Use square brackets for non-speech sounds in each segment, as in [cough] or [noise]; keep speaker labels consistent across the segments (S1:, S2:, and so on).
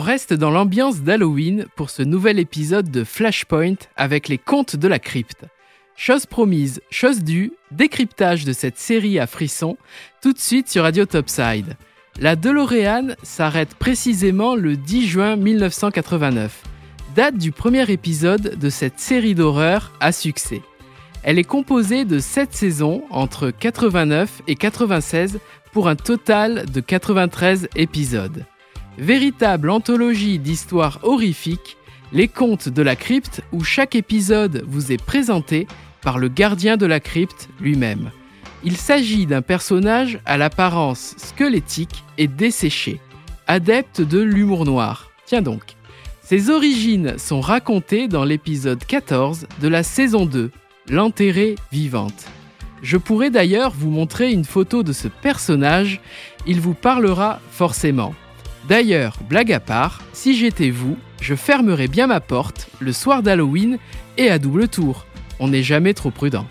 S1: reste dans l'ambiance d'Halloween pour ce nouvel épisode de Flashpoint avec les contes de la crypte. Chose promise, chose due, décryptage de cette série à frissons, tout de suite sur Radio Topside. La DeLorean s'arrête précisément le 10 juin 1989, date du premier épisode de cette série d'horreur à succès. Elle est composée de 7 saisons entre 89 et 96 pour un total de 93 épisodes. Véritable anthologie d'histoires horrifiques, les contes de la crypte où chaque épisode vous est présenté par le gardien de la crypte lui-même. Il s'agit d'un personnage à l'apparence squelettique et desséché, adepte de l'humour noir. Tiens donc. Ses origines sont racontées dans l'épisode 14 de la saison 2, L'enterrée vivante. Je pourrais d'ailleurs vous montrer une photo de ce personnage, il vous parlera forcément. D'ailleurs, blague à part, si j'étais vous, je fermerais bien ma porte le soir d'Halloween et à double tour. On n'est jamais trop prudent.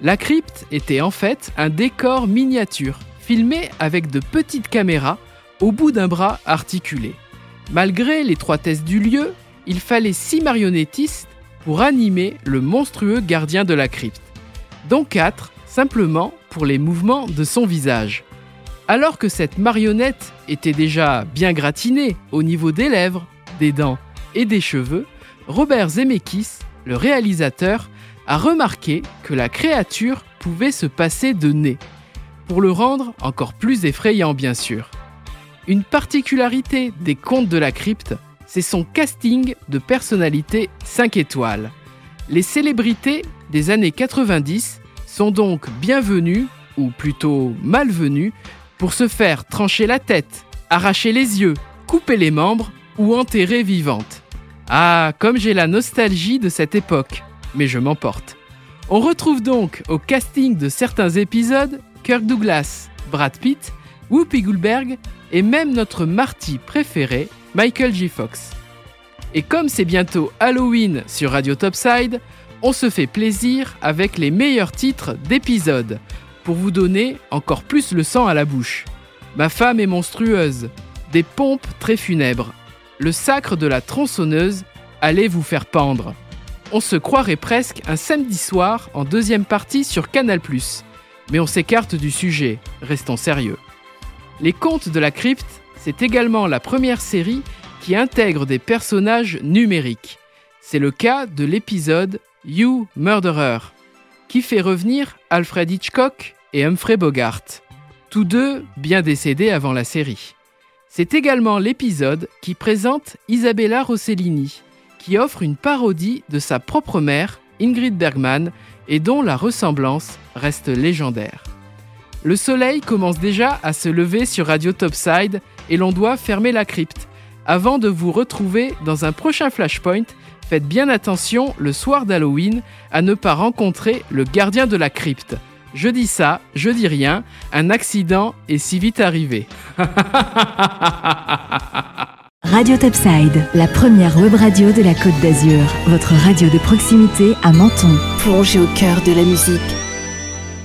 S1: La crypte était en fait un décor miniature, filmé avec de petites caméras au bout d'un bras articulé. Malgré l'étroitesse du lieu, il fallait six marionnettistes pour animer le monstrueux gardien de la crypte, dont quatre simplement pour les mouvements de son visage. Alors que cette marionnette était déjà bien gratinée au niveau des lèvres, des dents et des cheveux, Robert Zemeckis, le réalisateur, a remarqué que la créature pouvait se passer de nez, pour le rendre encore plus effrayant bien sûr. Une particularité des contes de la crypte, c'est son casting de personnalités 5 étoiles. Les célébrités des années 90 sont donc bienvenues, ou plutôt malvenues, pour se faire trancher la tête, arracher les yeux, couper les membres ou enterrer vivante. Ah, comme j'ai la nostalgie de cette époque, mais je m'emporte. On retrouve donc au casting de certains épisodes Kirk Douglas, Brad Pitt, Whoopi Goldberg et même notre Marty préféré, Michael J. Fox. Et comme c'est bientôt Halloween sur Radio Topside, on se fait plaisir avec les meilleurs titres d'épisodes pour vous donner encore plus le sang à la bouche. Ma femme est monstrueuse, des pompes très funèbres, le sacre de la tronçonneuse allait vous faire pendre. On se croirait presque un samedi soir en deuxième partie sur Canal ⁇ mais on s'écarte du sujet, restons sérieux. Les Contes de la Crypte, c'est également la première série qui intègre des personnages numériques. C'est le cas de l'épisode You Murderer, qui fait revenir Alfred Hitchcock et Humphrey Bogart, tous deux bien décédés avant la série. C'est également l'épisode qui présente Isabella Rossellini, qui offre une parodie de sa propre mère, Ingrid Bergman, et dont la ressemblance reste légendaire. Le soleil commence déjà à se lever sur Radio Topside et l'on doit fermer la crypte. Avant de vous retrouver dans un prochain Flashpoint, faites bien attention le soir d'Halloween à ne pas rencontrer le gardien de la crypte. Je dis ça, je dis rien, un accident est si vite arrivé. [laughs]
S2: Radio Topside, la première web radio de la Côte d'Azur, votre radio de proximité à Menton. Plongez au cœur de la musique